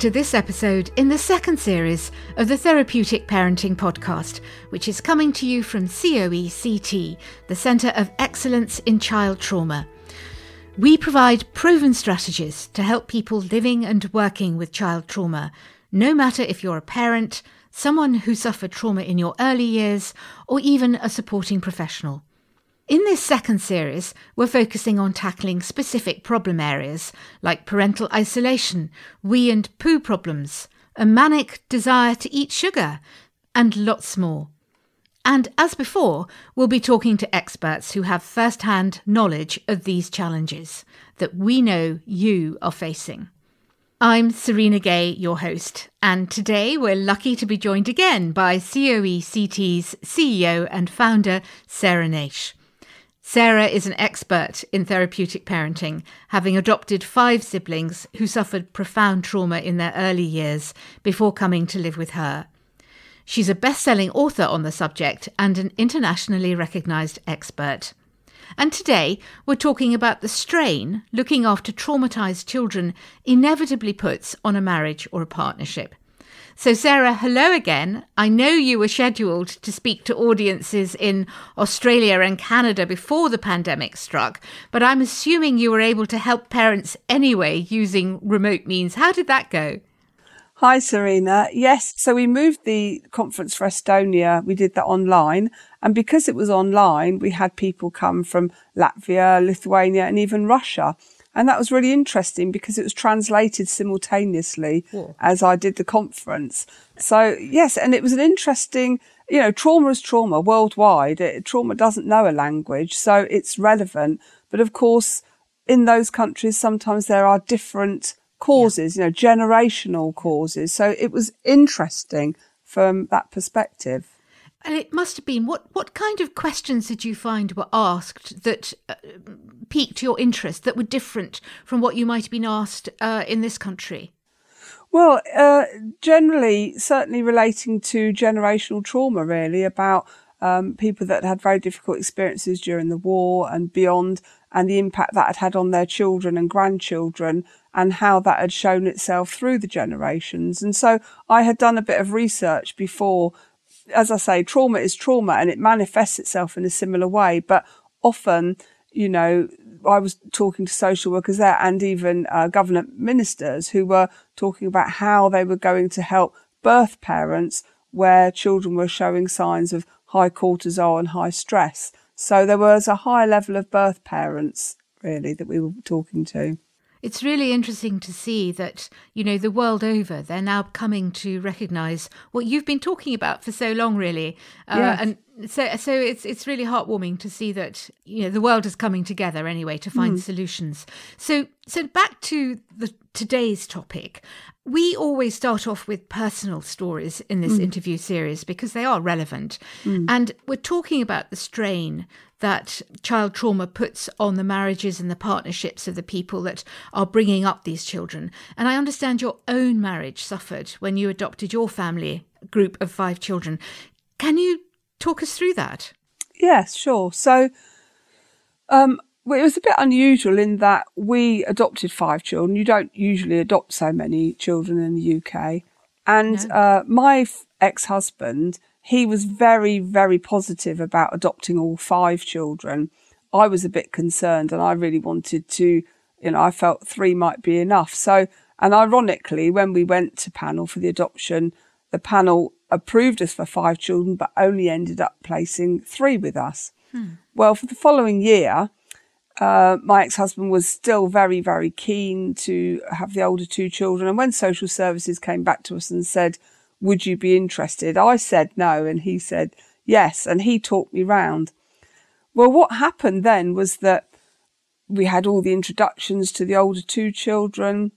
to this episode in the second series of the Therapeutic Parenting Podcast, which is coming to you from COECT, the Centre of Excellence in Child Trauma. We provide proven strategies to help people living and working with child trauma, no matter if you're a parent, someone who suffered trauma in your early years, or even a supporting professional. In this second series, we're focusing on tackling specific problem areas like parental isolation, wee and poo problems, a manic desire to eat sugar, and lots more. And as before, we'll be talking to experts who have first hand knowledge of these challenges that we know you are facing. I'm Serena Gay, your host, and today we're lucky to be joined again by COECT's CEO and founder, Sarah Naish. Sarah is an expert in therapeutic parenting, having adopted five siblings who suffered profound trauma in their early years before coming to live with her. She's a best selling author on the subject and an internationally recognised expert. And today we're talking about the strain looking after traumatised children inevitably puts on a marriage or a partnership. So, Sarah, hello again. I know you were scheduled to speak to audiences in Australia and Canada before the pandemic struck, but I'm assuming you were able to help parents anyway using remote means. How did that go? Hi, Serena. Yes, so we moved the conference for Estonia. We did that online. And because it was online, we had people come from Latvia, Lithuania, and even Russia. And that was really interesting because it was translated simultaneously as I did the conference. So yes, and it was an interesting, you know, trauma is trauma worldwide. It, trauma doesn't know a language, so it's relevant. But of course, in those countries, sometimes there are different causes, yeah. you know, generational causes. So it was interesting from that perspective. And it must have been what what kind of questions did you find were asked that uh, piqued your interest that were different from what you might have been asked uh, in this country? Well, uh, generally, certainly relating to generational trauma, really about um, people that had very difficult experiences during the war and beyond, and the impact that had had on their children and grandchildren, and how that had shown itself through the generations. And so I had done a bit of research before as I say, trauma is trauma and it manifests itself in a similar way. But often, you know, I was talking to social workers there and even uh, government ministers who were talking about how they were going to help birth parents where children were showing signs of high cortisol and high stress. So there was a high level of birth parents really that we were talking to. It's really interesting to see that, you know, the world over, they're now coming to recognize what you've been talking about for so long, really. Uh, yes. And so, so it's it's really heartwarming to see that you know the world is coming together anyway to find mm. solutions. So, so back to the today's topic. We always start off with personal stories in this mm. interview series because they are relevant, mm. and we're talking about the strain that child trauma puts on the marriages and the partnerships of the people that are bringing up these children. And I understand your own marriage suffered when you adopted your family group of five children. Can you talk us through that? Yes, sure. So, um, well, it was a bit unusual in that we adopted five children. You don't usually adopt so many children in the UK. And no. uh, my ex husband he was very, very positive about adopting all five children. I was a bit concerned and I really wanted to, you know, I felt three might be enough. So, and ironically, when we went to panel for the adoption, the panel approved us for five children, but only ended up placing three with us. Hmm. Well, for the following year, uh, my ex-husband was still very, very keen to have the older two children. And when social services came back to us and said, would you be interested? I said no, and he said yes, and he talked me round. Well, what happened then was that we had all the introductions to the older two children,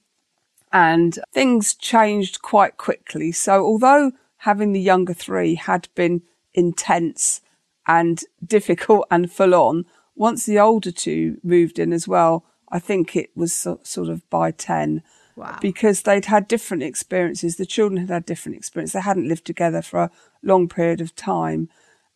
and things changed quite quickly. So, although having the younger three had been intense and difficult and full on, once the older two moved in as well, I think it was sort of by 10 Wow. Because they'd had different experiences. The children had had different experiences. They hadn't lived together for a long period of time.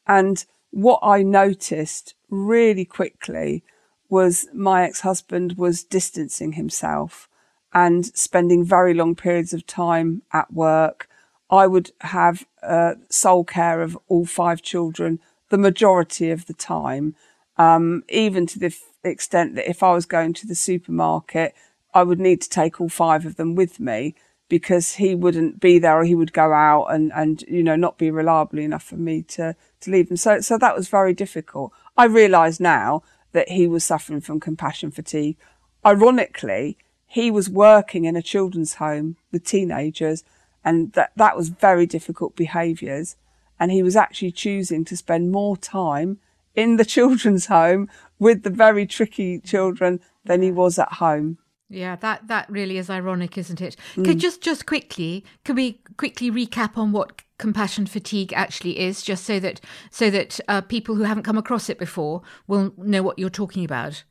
And what I noticed really quickly was my ex-husband was distancing himself and spending very long periods of time at work. I would have uh, sole care of all five children the majority of the time, um, even to the f- extent that if I was going to the supermarket, I would need to take all five of them with me because he wouldn't be there or he would go out and, and, you know, not be reliable enough for me to, to leave them. So, so that was very difficult. I realise now that he was suffering from compassion fatigue. Ironically, he was working in a children's home with teenagers and that, that was very difficult behaviours. And he was actually choosing to spend more time in the children's home with the very tricky children than he was at home. Yeah, that that really is ironic, isn't it? Mm. Could just just quickly, could we quickly recap on what compassion fatigue actually is, just so that so that uh, people who haven't come across it before will know what you're talking about?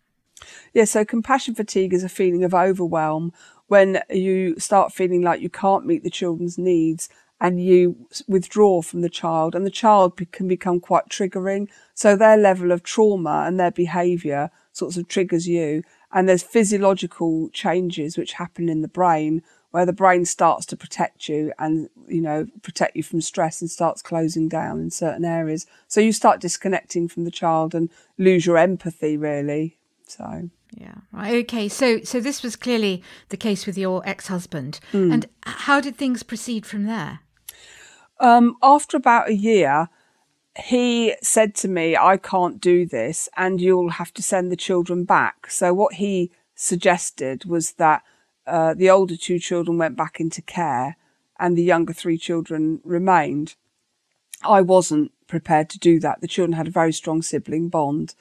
Yeah, so compassion fatigue is a feeling of overwhelm when you start feeling like you can't meet the children's needs and you withdraw from the child, and the child can become quite triggering. So their level of trauma and their behaviour sorts of triggers you and there's physiological changes which happen in the brain where the brain starts to protect you and you know protect you from stress and starts closing down in certain areas. So you start disconnecting from the child and lose your empathy really. So. Yeah. Right okay. So so this was clearly the case with your ex-husband. Mm. and how did things proceed from there um, after about a year he said to me, I can't do this and you'll have to send the children back. So what he suggested was that uh, the older two children went back into care and the younger three children remained. I wasn't prepared to do that. The children had a very strong sibling bond.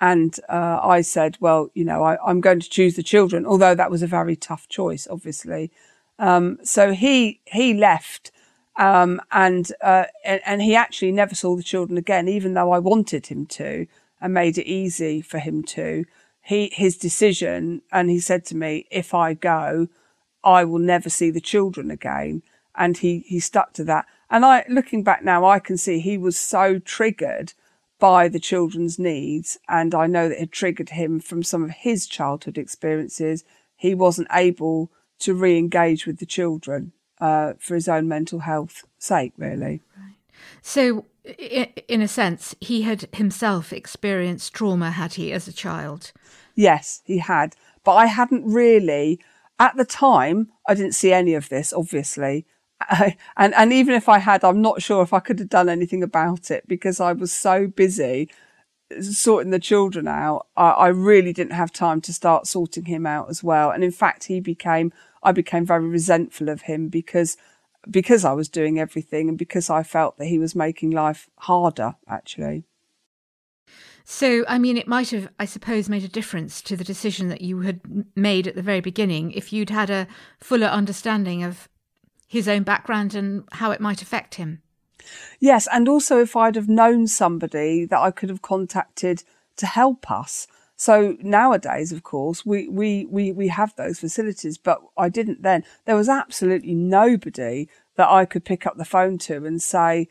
And uh, I said, well, you know, I, am going to choose the children, although that was a very tough choice, obviously. Um, so he he left um, and, uh, and, and he actually never saw the children again, even though I wanted him to and made it easy for him to. He, his decision, and he said to me, if I go, I will never see the children again. And he, he stuck to that. And I, looking back now, I can see he was so triggered by the children's needs. And I know that it triggered him from some of his childhood experiences. He wasn't able to re engage with the children uh, for his own mental health sake, really. Right. So, in a sense, he had himself experienced trauma, had he, as a child? Yes, he had. But I hadn't really, at the time, I didn't see any of this, obviously. and and even if I had, I'm not sure if I could have done anything about it because I was so busy sorting the children out. I, I really didn't have time to start sorting him out as well. And in fact, he became I became very resentful of him because because I was doing everything and because I felt that he was making life harder actually. So, I mean, it might have, I suppose, made a difference to the decision that you had made at the very beginning if you'd had a fuller understanding of his own background and how it might affect him. Yes, and also if I'd have known somebody that I could have contacted to help us. So nowadays, of course, we, we, we, we have those facilities, but I didn't then. There was absolutely nobody that I could pick up the phone to and say,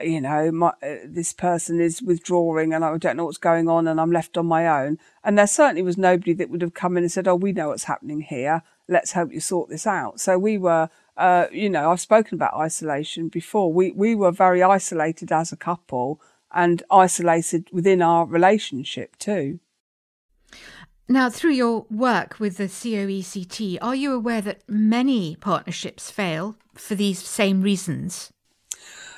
you know, my, uh, this person is withdrawing and I don't know what's going on and I'm left on my own. And there certainly was nobody that would have come in and said, oh, we know what's happening here. Let's help you sort this out. So we were, uh, you know, I've spoken about isolation before. We, we were very isolated as a couple and isolated within our relationship too. Now, through your work with the COECT, are you aware that many partnerships fail for these same reasons?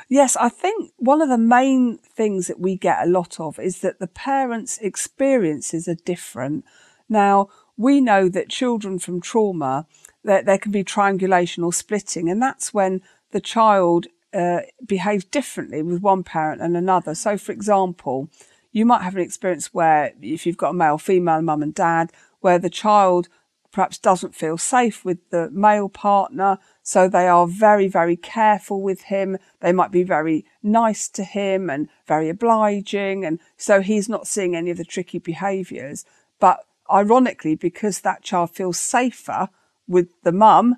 Yes, I think one of the main things that we get a lot of is that the parents' experiences are different. Now, we know that children from trauma, that there can be triangulation or splitting, and that's when the child uh, behaves differently with one parent and another. So, for example, you might have an experience where if you've got a male, female mum and dad, where the child perhaps doesn't feel safe with the male partner. So they are very, very careful with him. They might be very nice to him and very obliging. And so he's not seeing any of the tricky behaviors. But ironically, because that child feels safer with the mum,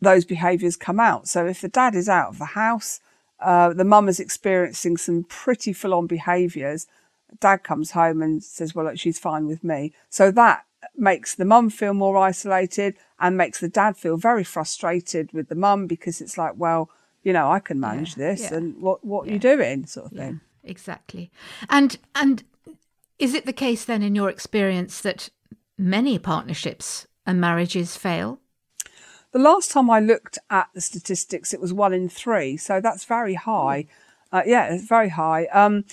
those behaviors come out. So if the dad is out of the house, uh, the mum is experiencing some pretty full on behaviors dad comes home and says, well, look, she's fine with me. So that makes the mum feel more isolated and makes the dad feel very frustrated with the mum because it's like, well, you know, I can manage yeah, this, yeah. and what what yeah. are you doing, sort of thing. Exactly, and and is it the case then, in your experience, that many partnerships and marriages fail? The last time I looked at the statistics, it was one in three, so that's very high. Uh, yeah, it's very high. Um,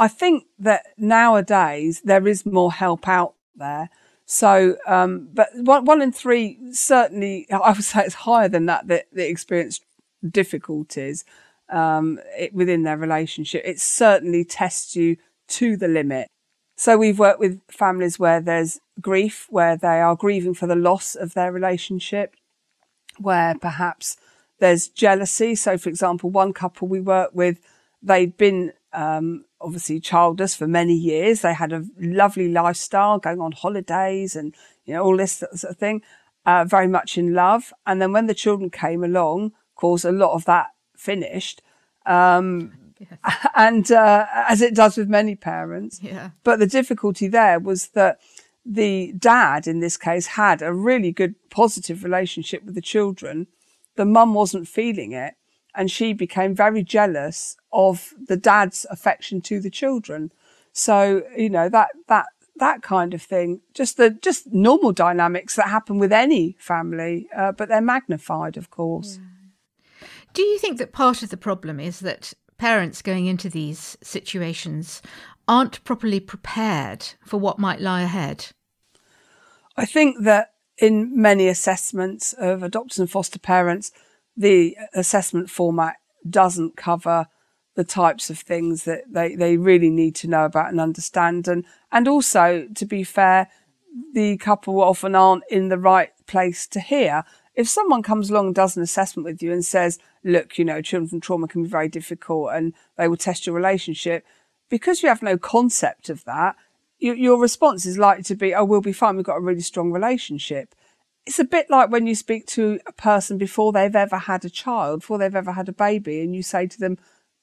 I think that nowadays there is more help out there. So, um, but one, one in three certainly, I would say it's higher than that, that, that experience difficulties um, it, within their relationship. It certainly tests you to the limit. So we've worked with families where there's grief, where they are grieving for the loss of their relationship, where perhaps there's jealousy. So, for example, one couple we worked with, they'd been um, obviously childless for many years. They had a lovely lifestyle, going on holidays and you know all this sort of thing. Uh, very much in love, and then when the children came along, of course, a lot of that finished. Um, yes. And uh, as it does with many parents, yeah. but the difficulty there was that the dad, in this case, had a really good positive relationship with the children. The mum wasn't feeling it and she became very jealous of the dad's affection to the children. So, you know, that, that, that kind of thing, just the, just normal dynamics that happen with any family, uh, but they're magnified, of course. Yeah. Do you think that part of the problem is that parents going into these situations aren't properly prepared for what might lie ahead? I think that in many assessments of adopters and foster parents, the assessment format doesn't cover the types of things that they, they really need to know about and understand. And, and also, to be fair, the couple often aren't in the right place to hear. If someone comes along and does an assessment with you and says, look, you know, children from trauma can be very difficult and they will test your relationship, because you have no concept of that, your, your response is likely to be, oh, we'll be fine. We've got a really strong relationship it's a bit like when you speak to a person before they've ever had a child, before they've ever had a baby, and you say to them,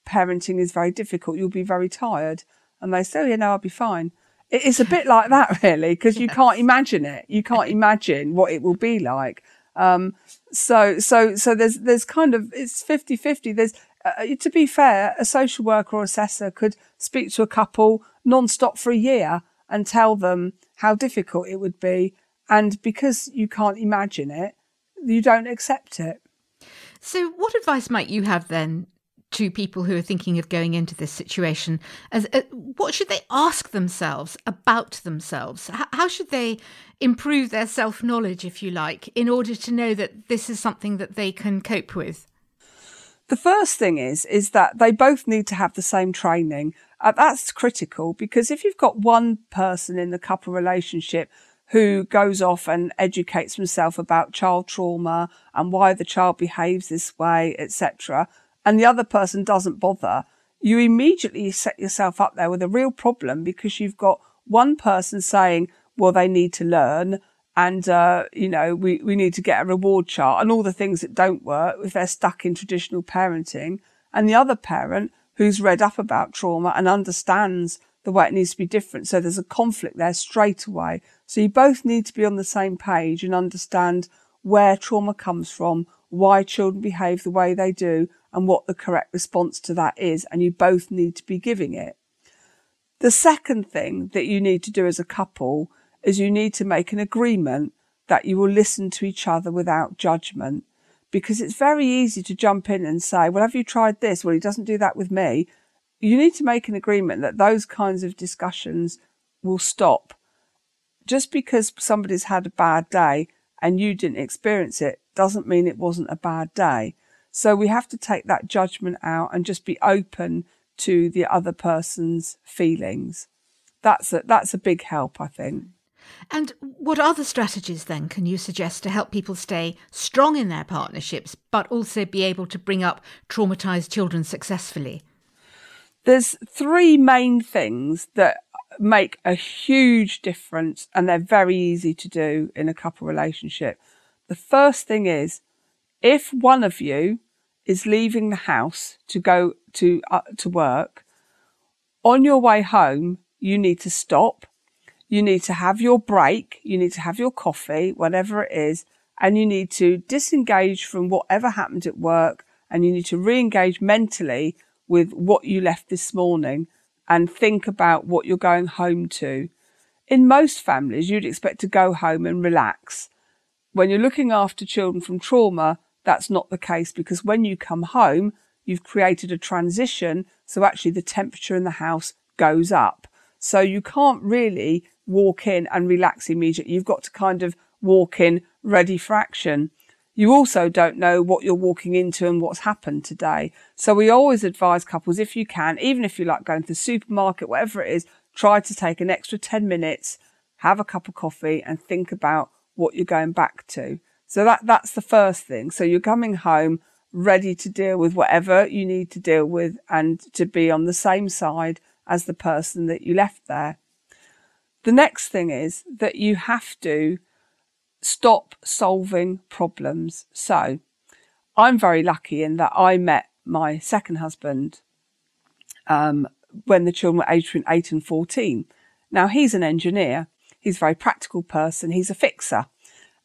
parenting is very difficult, you'll be very tired. And they say, oh, yeah, no, I'll be fine. It's a bit like that, really, because you can't imagine it. You can't imagine what it will be like. Um, so, so, so there's, there's kind of, it's 50 50. There's, uh, to be fair, a social worker or assessor could speak to a couple non-stop for a year and tell them how difficult it would be and because you can't imagine it, you don't accept it. So, what advice might you have then to people who are thinking of going into this situation? As uh, what should they ask themselves about themselves? H- how should they improve their self knowledge, if you like, in order to know that this is something that they can cope with? The first thing is is that they both need to have the same training. Uh, that's critical because if you've got one person in the couple relationship who goes off and educates himself about child trauma and why the child behaves this way, etc. And the other person doesn't bother. You immediately set yourself up there with a real problem because you've got one person saying, well, they need to learn and, uh, you know, we, we need to get a reward chart and all the things that don't work if they're stuck in traditional parenting. And the other parent who's read up about trauma and understands the way it needs to be different. So there's a conflict there straight away. So you both need to be on the same page and understand where trauma comes from, why children behave the way they do, and what the correct response to that is. And you both need to be giving it. The second thing that you need to do as a couple is you need to make an agreement that you will listen to each other without judgment. Because it's very easy to jump in and say, well, have you tried this? Well, he doesn't do that with me you need to make an agreement that those kinds of discussions will stop. Just because somebody's had a bad day and you didn't experience it doesn't mean it wasn't a bad day. So we have to take that judgment out and just be open to the other person's feelings. That's a, that's a big help, I think. And what other strategies then can you suggest to help people stay strong in their partnerships, but also be able to bring up traumatized children successfully? There's three main things that make a huge difference and they're very easy to do in a couple relationship. The first thing is if one of you is leaving the house to go to uh, to work on your way home you need to stop you need to have your break, you need to have your coffee, whatever it is, and you need to disengage from whatever happened at work and you need to re-engage mentally with what you left this morning and think about what you're going home to. In most families, you'd expect to go home and relax. When you're looking after children from trauma, that's not the case because when you come home, you've created a transition. So actually the temperature in the house goes up. So you can't really walk in and relax immediately. You've got to kind of walk in ready for action. You also don't know what you're walking into and what's happened today. So we always advise couples, if you can, even if you like going to the supermarket, whatever it is, try to take an extra 10 minutes, have a cup of coffee and think about what you're going back to. So that, that's the first thing. So you're coming home ready to deal with whatever you need to deal with and to be on the same side as the person that you left there. The next thing is that you have to stop solving problems. So I'm very lucky in that I met my second husband um, when the children were aged between 8 and 14. Now he's an engineer. He's a very practical person. He's a fixer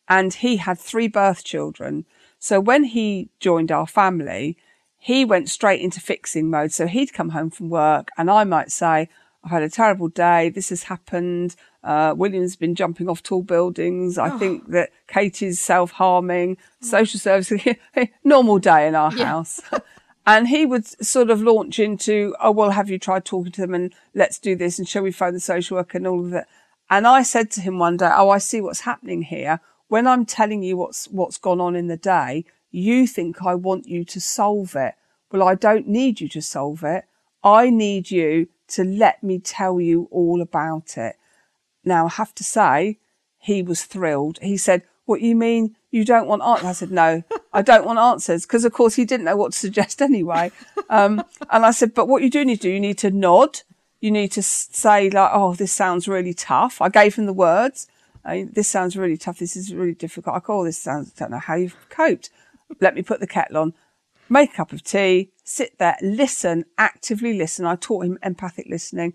and he had three birth children. So when he joined our family, he went straight into fixing mode. So he'd come home from work and I might say, I've had a terrible day. This has happened. Uh, William's been jumping off tall buildings. I oh. think that Katie's self harming. Oh. Social services, normal day in our yeah. house. and he would sort of launch into, oh, well, have you tried talking to them and let's do this and shall we phone the social worker and all of that. And I said to him one day, oh, I see what's happening here. When I'm telling you what's, what's gone on in the day, you think I want you to solve it. Well, I don't need you to solve it. I need you to let me tell you all about it. Now, I have to say, he was thrilled. He said, what you mean you don't want answers? I said, no, I don't want answers. Cause of course he didn't know what to suggest anyway. Um, and I said, but what you do need to do, you need to nod. You need to say like, oh, this sounds really tough. I gave him the words. this sounds really tough. This is really difficult. I call this sounds, I don't know how you've coped. Let me put the kettle on, make a cup of tea, sit there, listen, actively listen. I taught him empathic listening.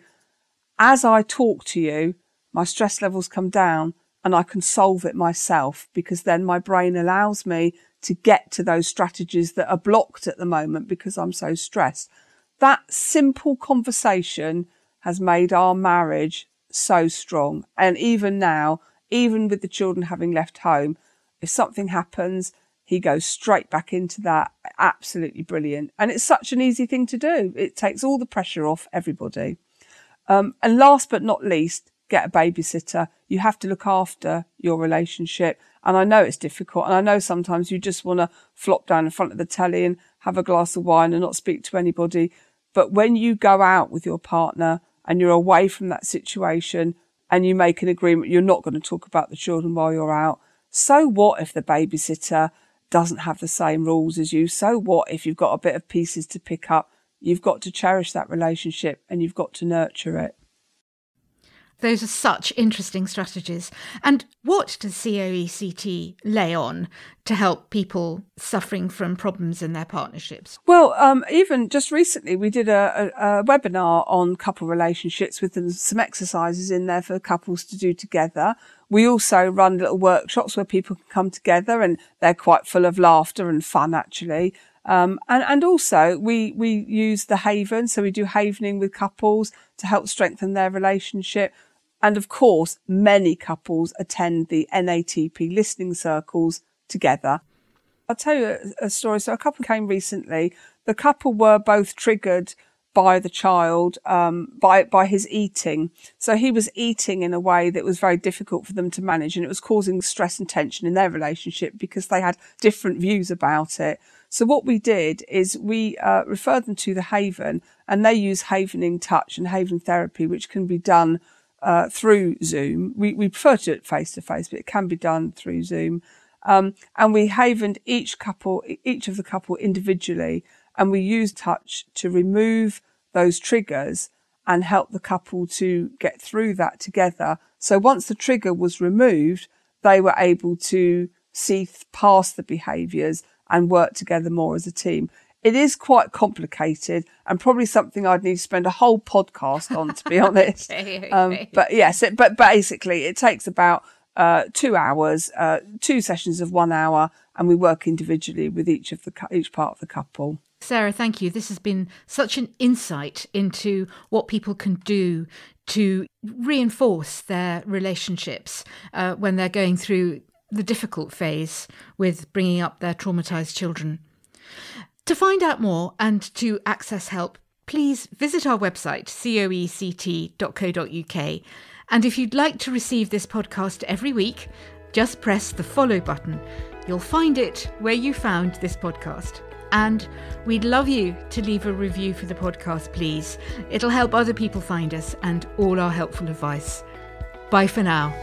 As I talk to you, my stress levels come down and I can solve it myself because then my brain allows me to get to those strategies that are blocked at the moment because I'm so stressed. That simple conversation has made our marriage so strong. And even now, even with the children having left home, if something happens, he goes straight back into that. Absolutely brilliant. And it's such an easy thing to do. It takes all the pressure off everybody. Um, and last but not least, get a babysitter. You have to look after your relationship. And I know it's difficult. And I know sometimes you just want to flop down in front of the telly and have a glass of wine and not speak to anybody. But when you go out with your partner and you're away from that situation and you make an agreement, you're not going to talk about the children while you're out. So what if the babysitter doesn't have the same rules as you? So what if you've got a bit of pieces to pick up? You've got to cherish that relationship and you've got to nurture it. Those are such interesting strategies. And what does COECT lay on to help people suffering from problems in their partnerships? Well, um, even just recently, we did a, a, a, webinar on couple relationships with some exercises in there for couples to do together. We also run little workshops where people can come together and they're quite full of laughter and fun, actually. Um, and, and also we, we use the Haven. So we do havening with couples to help strengthen their relationship. And of course, many couples attend the NATP listening circles together. I'll tell you a, a story. So a couple came recently. The couple were both triggered by the child, um, by, by his eating. So he was eating in a way that was very difficult for them to manage and it was causing stress and tension in their relationship because they had different views about it. So what we did is we uh, referred them to the Haven and they use Havening Touch and Haven Therapy, which can be done uh, through Zoom. We, we prefer to do it face to face, but it can be done through Zoom. Um, and we havened each couple, each of the couple individually, and we use touch to remove those triggers and help the couple to get through that together. So once the trigger was removed, they were able to see past the behaviours and work together more as a team. it is quite complicated and probably something I'd need to spend a whole podcast on, to be honest. okay, okay. Um, but yes, it, but basically, it takes about uh, two hours, uh, two sessions of one hour, and we work individually with each of the each part of the couple. Sarah, thank you. This has been such an insight into what people can do to reinforce their relationships uh, when they're going through the difficult phase with bringing up their traumatized children. To find out more and to access help, please visit our website, coect.co.uk. And if you'd like to receive this podcast every week, just press the follow button. You'll find it where you found this podcast. And we'd love you to leave a review for the podcast, please. It'll help other people find us and all our helpful advice. Bye for now.